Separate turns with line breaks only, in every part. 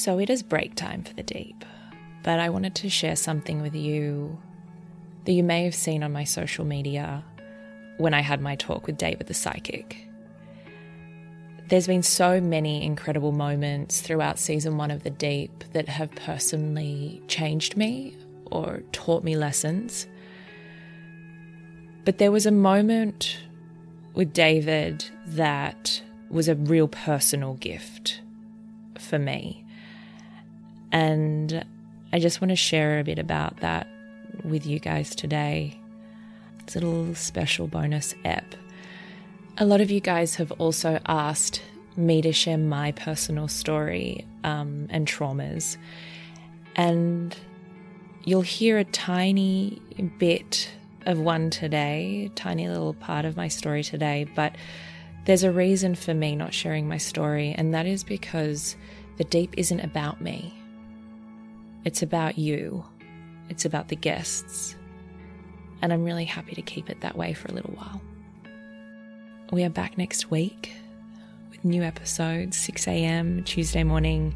So it is break time for the deep, but I wanted to share something with you that you may have seen on my social media when I had my talk with David the Psychic. There's been so many incredible moments throughout season one of The Deep that have personally changed me or taught me lessons. But there was a moment with David that was a real personal gift for me. And I just want to share a bit about that with you guys today. It's a little special bonus ep. A lot of you guys have also asked me to share my personal story um, and traumas. And you'll hear a tiny bit of one today, tiny little part of my story today, but there's a reason for me not sharing my story, and that is because the deep isn't about me. It's about you. It's about the guests. And I'm really happy to keep it that way for a little while. We are back next week with new episodes, 6 a.m. Tuesday morning.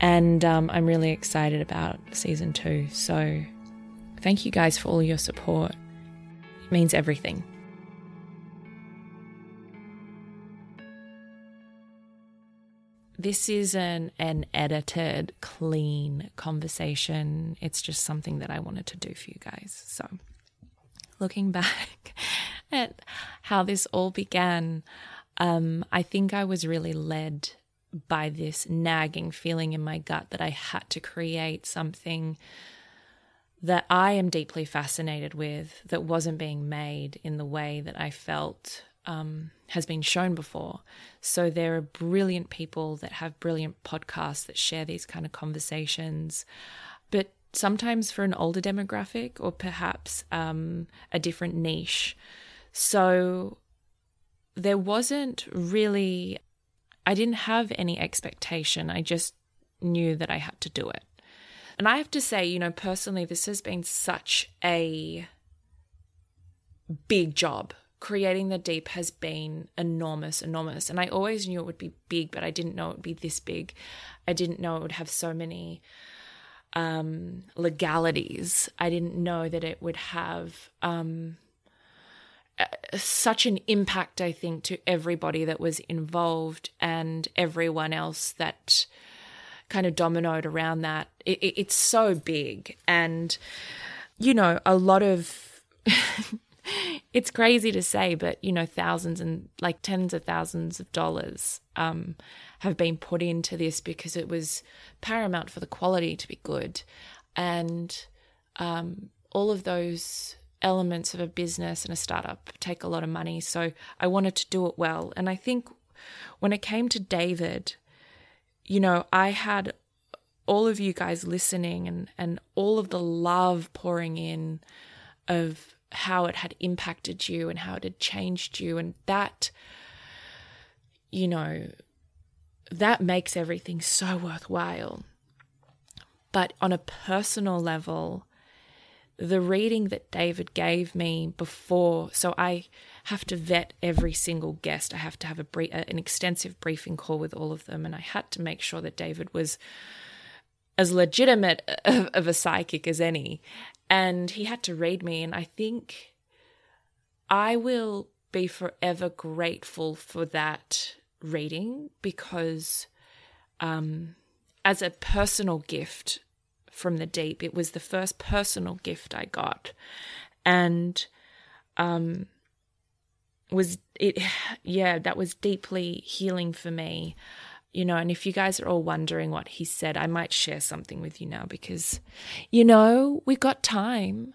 And um, I'm really excited about season two. So thank you guys for all your support. It means everything. This is an, an edited, clean conversation. It's just something that I wanted to do for you guys. So, looking back at how this all began, um, I think I was really led by this nagging feeling in my gut that I had to create something that I am deeply fascinated with that wasn't being made in the way that I felt um, has been shown before. So there are brilliant people that have brilliant podcasts that share these kind of conversations, but sometimes for an older demographic or perhaps um, a different niche. So there wasn't really, I didn't have any expectation. I just knew that I had to do it. And I have to say, you know, personally, this has been such a big job creating the deep has been enormous, enormous. And I always knew it would be big, but I didn't know it would be this big. I didn't know it would have so many um, legalities. I didn't know that it would have um, such an impact, I think, to everybody that was involved and everyone else that kind of dominoed around that. It, it, it's so big. And, you know, a lot of. it's crazy to say, but you know, thousands and like tens of thousands of dollars um, have been put into this because it was paramount for the quality to be good, and um, all of those elements of a business and a startup take a lot of money. So I wanted to do it well, and I think when it came to David, you know, I had all of you guys listening and and all of the love pouring in of how it had impacted you and how it had changed you. And that, you know, that makes everything so worthwhile. But on a personal level, the reading that David gave me before, so I have to vet every single guest. I have to have a brief, an extensive briefing call with all of them, and I had to make sure that David was as legitimate of, of a psychic as any. And he had to read me. And I think I will be forever grateful for that reading because, um, as a personal gift from the deep, it was the first personal gift I got. And, um, was it, yeah, that was deeply healing for me you know, and if you guys are all wondering what he said, I might share something with you now because, you know, we got time.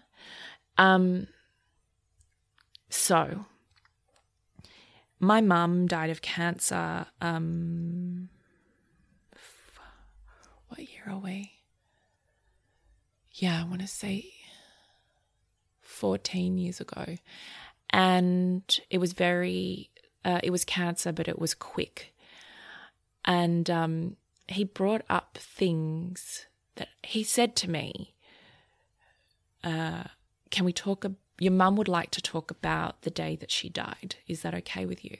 Um, so, my mum died of cancer. Um, what year are we? Yeah, I want to say 14 years ago. And it was very, uh, it was cancer, but it was quick and um, he brought up things that he said to me. Uh, can we talk? Your mum would like to talk about the day that she died. Is that okay with you?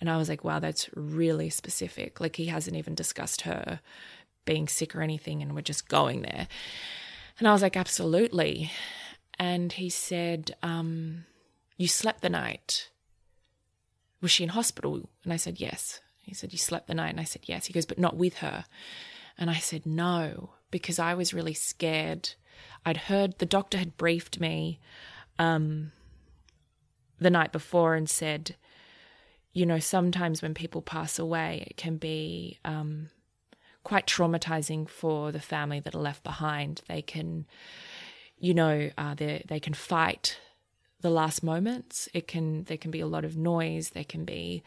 And I was like, wow, that's really specific. Like he hasn't even discussed her being sick or anything, and we're just going there. And I was like, absolutely. And he said, um, You slept the night. Was she in hospital? And I said, Yes. He said, You slept the night? And I said, Yes. He goes, But not with her. And I said, No, because I was really scared. I'd heard the doctor had briefed me um, the night before and said, you know, sometimes when people pass away, it can be um, quite traumatizing for the family that are left behind. They can, you know, uh, they they can fight the last moments. It can there can be a lot of noise. There can be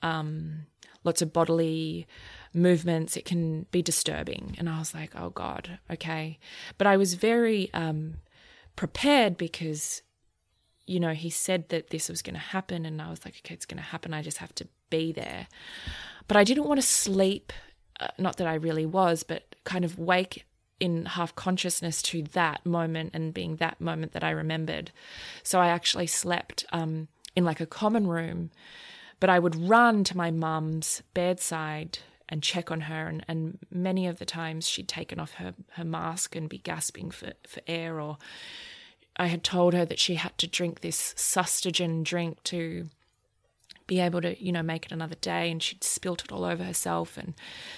um, lots of bodily movements. It can be disturbing. And I was like, oh God, okay. But I was very um, prepared because, you know, he said that this was going to happen. And I was like, okay, it's going to happen. I just have to be there. But I didn't want to sleep. Uh, not that I really was, but kind of wake in half consciousness to that moment and being that moment that I remembered. So I actually slept um, in like a common room but I would run to my mum's bedside and check on her. And, and many of the times she'd taken off her, her mask and be gasping for, for air. Or I had told her that she had to drink this sustagen drink to be able to, you know, make it another day. And she'd spilt it all over herself. And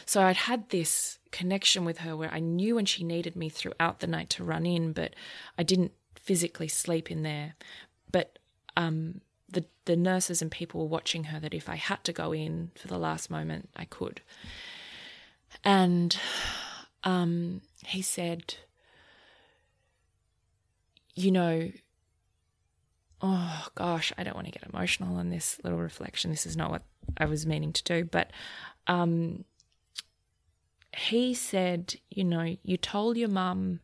so I'd had this connection with her where I knew when she needed me throughout the night to run in, but I didn't physically sleep in there. But um, the, the nurses and people were watching her that if I had to go in for the last moment, I could. And um, he said, you know, oh gosh, I don't want to get emotional on this little reflection. This is not what I was meaning to do, but um, he said, you know, you told your mum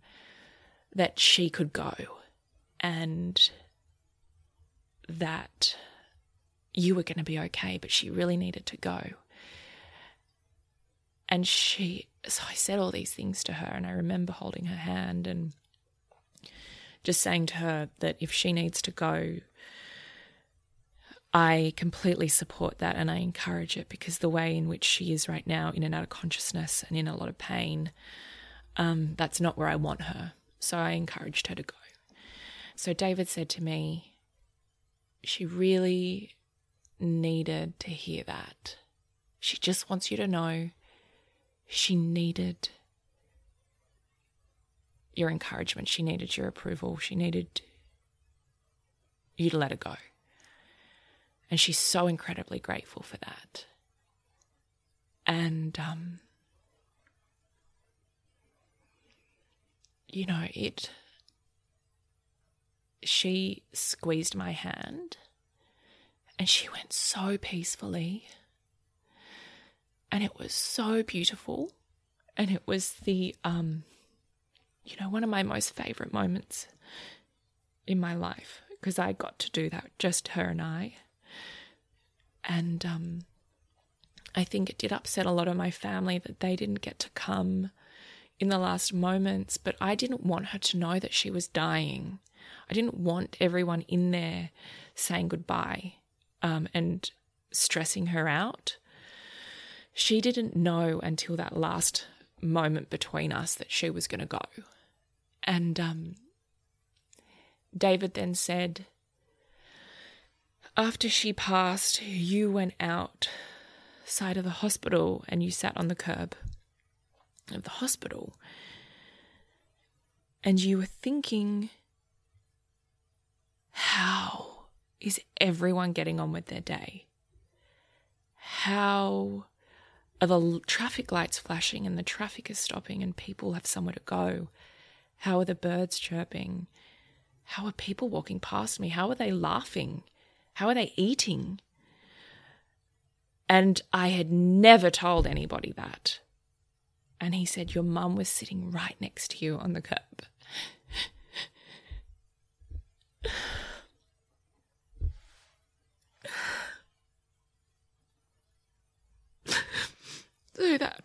that she could go and that you were going to be okay, but she really needed to go. And she, so I said all these things to her, and I remember holding her hand and just saying to her that if she needs to go, I completely support that and I encourage it because the way in which she is right now, in and out of consciousness and in a lot of pain, um, that's not where I want her. So I encouraged her to go. So David said to me, she really needed to hear that. She just wants you to know she needed your encouragement. She needed your approval. She needed you to let her go. And she's so incredibly grateful for that. And, um, you know, it she squeezed my hand and she went so peacefully. And it was so beautiful. And it was the, um, you know, one of my most favorite moments in my life because I got to do that, just her and I. And um, I think it did upset a lot of my family that they didn't get to come in the last moments, but I didn't want her to know that she was dying. I didn't want everyone in there saying goodbye um, and stressing her out. She didn't know until that last moment between us that she was going to go. And um, David then said, After she passed, you went out side of the hospital and you sat on the curb of the hospital and you were thinking, how is everyone getting on with their day? How are the traffic lights flashing and the traffic is stopping and people have somewhere to go? How are the birds chirping? How are people walking past me? How are they laughing? How are they eating? And I had never told anybody that. And he said, Your mum was sitting right next to you on the curb. So that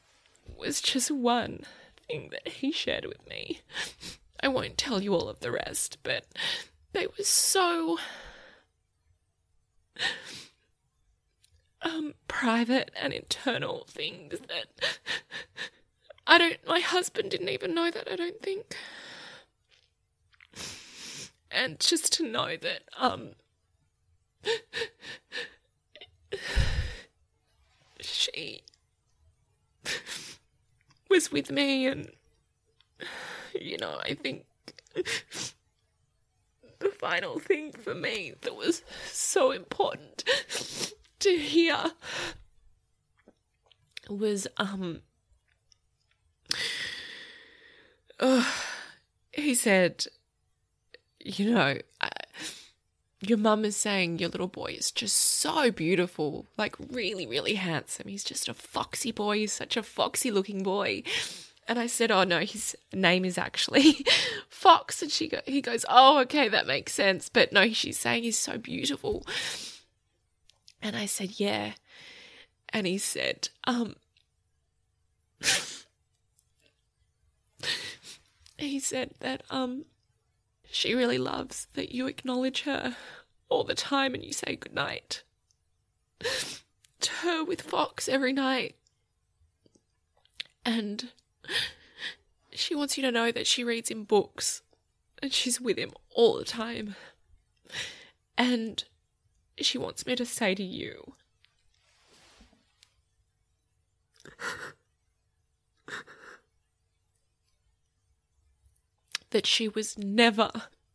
was just one thing that he shared with me. I won't tell you all of the rest, but they were so um private and internal things that I don't my husband didn't even know that I don't think. And just to know that um she was with me and you know, I think the final thing for me that was so important to hear was um he said you know I, your mum is saying your little boy is just so beautiful like really really handsome he's just a foxy boy he's such a foxy looking boy and I said, "Oh no, his name is actually Fox." And she go, he goes, "Oh, okay, that makes sense." But no, she's saying he's so beautiful. And I said, "Yeah." And he said, um he said that um she really loves that you acknowledge her all the time and you say goodnight to her with Fox every night. And she wants you to know that she reads him books and she's with him all the time. And she wants me to say to you that she was never,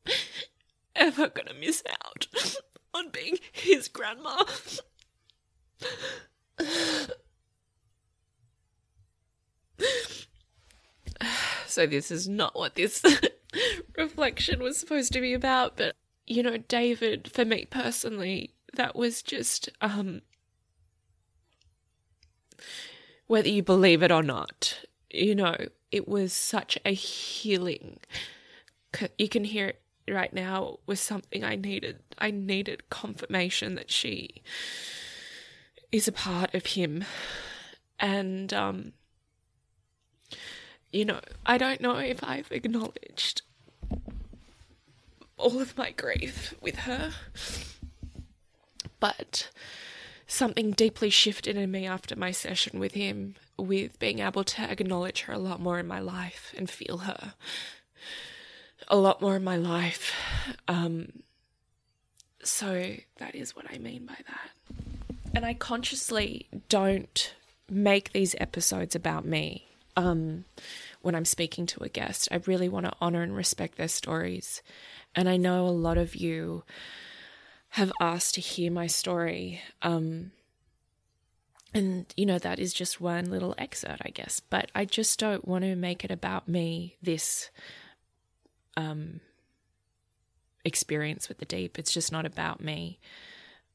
ever gonna miss out on being his grandma. so this is not what this reflection was supposed to be about but you know david for me personally that was just um whether you believe it or not you know it was such a healing. You can hear it right now was something i needed. I needed confirmation that she is a part of him. And um you know, I don't know if I've acknowledged all of my grief with her, but something deeply shifted in me after my session with him, with being able to acknowledge her a lot more in my life and feel her a lot more in my life. Um, so that is what I mean by that. And I consciously don't make these episodes about me um, when I'm speaking to a guest. I really want to honor and respect their stories. And I know a lot of you have asked to hear my story. Um, and, you know, that is just one little excerpt, I guess. But I just don't want to make it about me, this um, experience with the deep. It's just not about me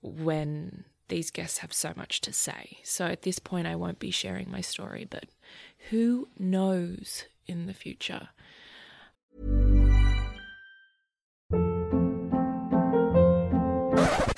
when these guests have so much to say. So at this point, I won't be sharing my story, but who knows in the future?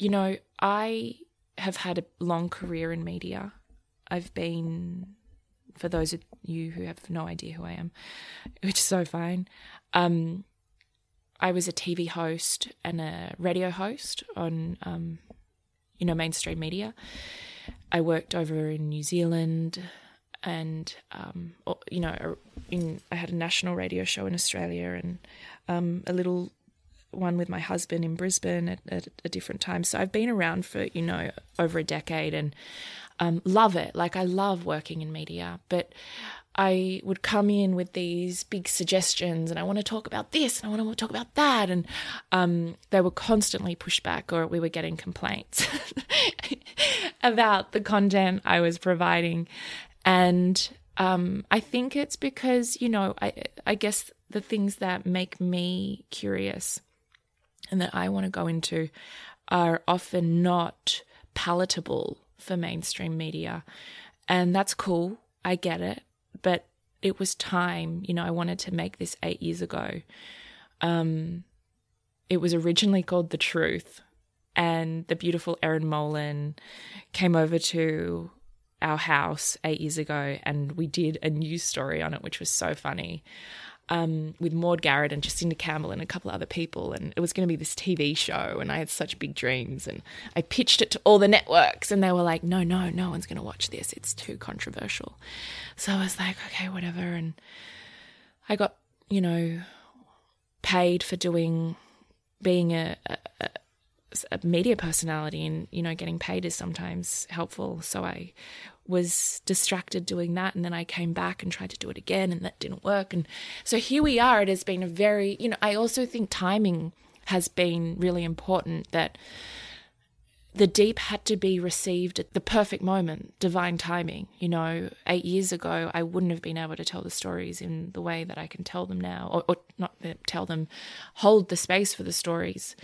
you know, I have had a long career in media. I've been, for those of you who have no idea who I am, which is so fine, um, I was a TV host and a radio host on, um, you know, mainstream media. I worked over in New Zealand, and um, you know, in I had a national radio show in Australia and um, a little one with my husband in Brisbane at, at, a different time. So I've been around for you know over a decade and um, love it. Like I love working in media, but I would come in with these big suggestions and I want to talk about this and I want to talk about that. And um, they were constantly pushed back or we were getting complaints about the content I was providing. And um, I think it's because, you know, I, I guess the things that make me curious and that I want to go into are often not palatable for mainstream media. And that's cool. I get it. But it was time. You know, I wanted to make this eight years ago. Um, it was originally called The Truth. And the beautiful Erin Molan came over to our house eight years ago and we did a news story on it, which was so funny um, with Maude Garrett and Jacinda Campbell and a couple of other people. And it was going to be this TV show. And I had such big dreams. And I pitched it to all the networks. And they were like, no, no, no one's going to watch this. It's too controversial. So I was like, okay, whatever. And I got, you know, paid for doing, being a, a, a media personality and you know getting paid is sometimes helpful so i was distracted doing that and then I came back and tried to do it again and that didn't work. And so here we are. It has been a very you know I also think timing has been really important that the deep had to be received at the perfect moment divine timing. You know 8 years ago I wouldn't have been able to tell the stories in the way that I can tell them now or, or not tell them hold the space for the stories.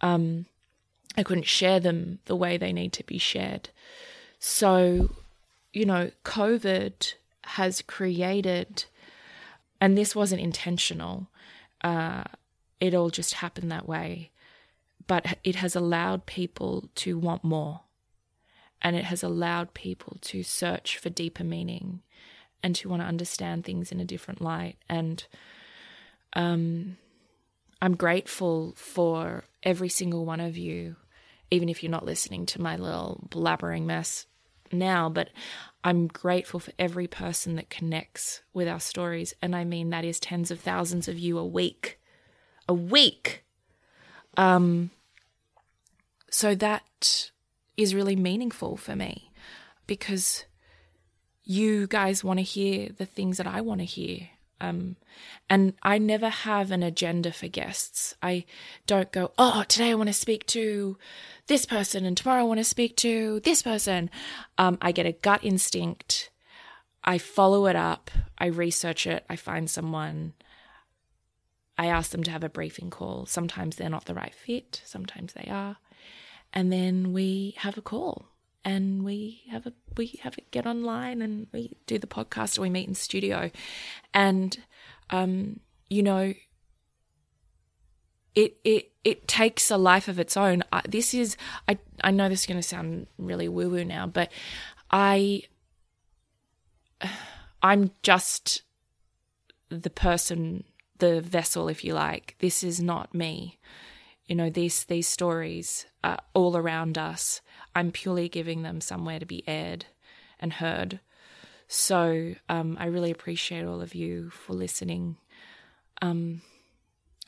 Um I couldn't share them the way they need to be shared. So you know, COVID has created, and this wasn't intentional, uh, it all just happened that way, but it has allowed people to want more. And it has allowed people to search for deeper meaning and to want to understand things in a different light. And um, I'm grateful for every single one of you, even if you're not listening to my little blabbering mess now, but I'm grateful for every person that connects with our stories. And I mean, that is tens of thousands of you a week. A week. Um, so that is really meaningful for me because you guys want to hear the things that I want to hear. Um, and I never have an agenda for guests. I don't go, oh, today I want to speak to this person, and tomorrow I want to speak to this person. Um, I get a gut instinct. I follow it up. I research it. I find someone. I ask them to have a briefing call. Sometimes they're not the right fit, sometimes they are. And then we have a call and we have a we have a get online and we do the podcast or we meet in studio. And um, you know it it it takes a life of its own. I, this is i i know this is going to sound really woo woo now but i i'm just the person the vessel if you like. This is not me. You know these these stories are all around us I'm purely giving them somewhere to be aired and heard. So um, I really appreciate all of you for listening. Um,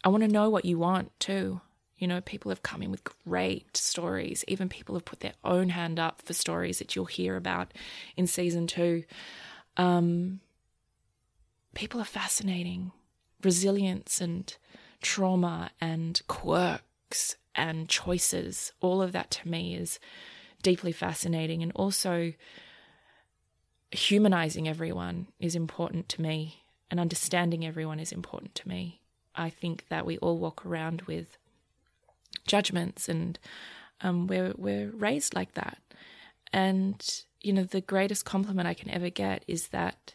I want to know what you want too. You know, people have come in with great stories. Even people have put their own hand up for stories that you'll hear about in season two. Um, people are fascinating. Resilience and trauma and quirks and choices, all of that to me is deeply fascinating and also humanizing everyone is important to me and understanding everyone is important to me. I think that we all walk around with judgments and um, we're we're raised like that. And you know, the greatest compliment I can ever get is that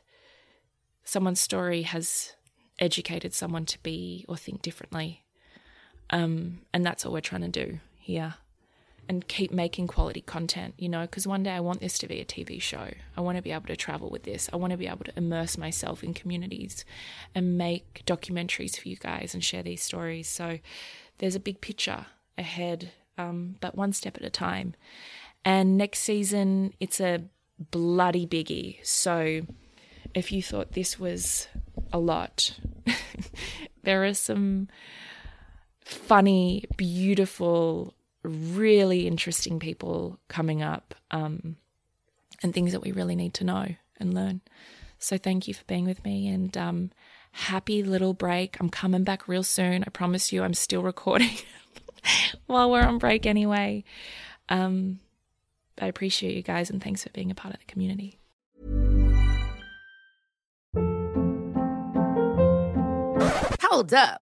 someone's story has educated someone to be or think differently. Um, and that's what we're trying to do here. And keep making quality content, you know, because one day I want this to be a TV show. I want to be able to travel with this. I want to be able to immerse myself in communities and make documentaries for you guys and share these stories. So there's a big picture ahead, um, but one step at a time. And next season, it's a bloody biggie. So if you thought this was a lot, there are some funny, beautiful, really interesting people coming up um, and things that we really need to know and learn. So thank you for being with me and um, happy little break. I'm coming back real soon. I promise you, I'm still recording while we're on break anyway. Um, I appreciate you guys and thanks for being a part of the community.
Hold up.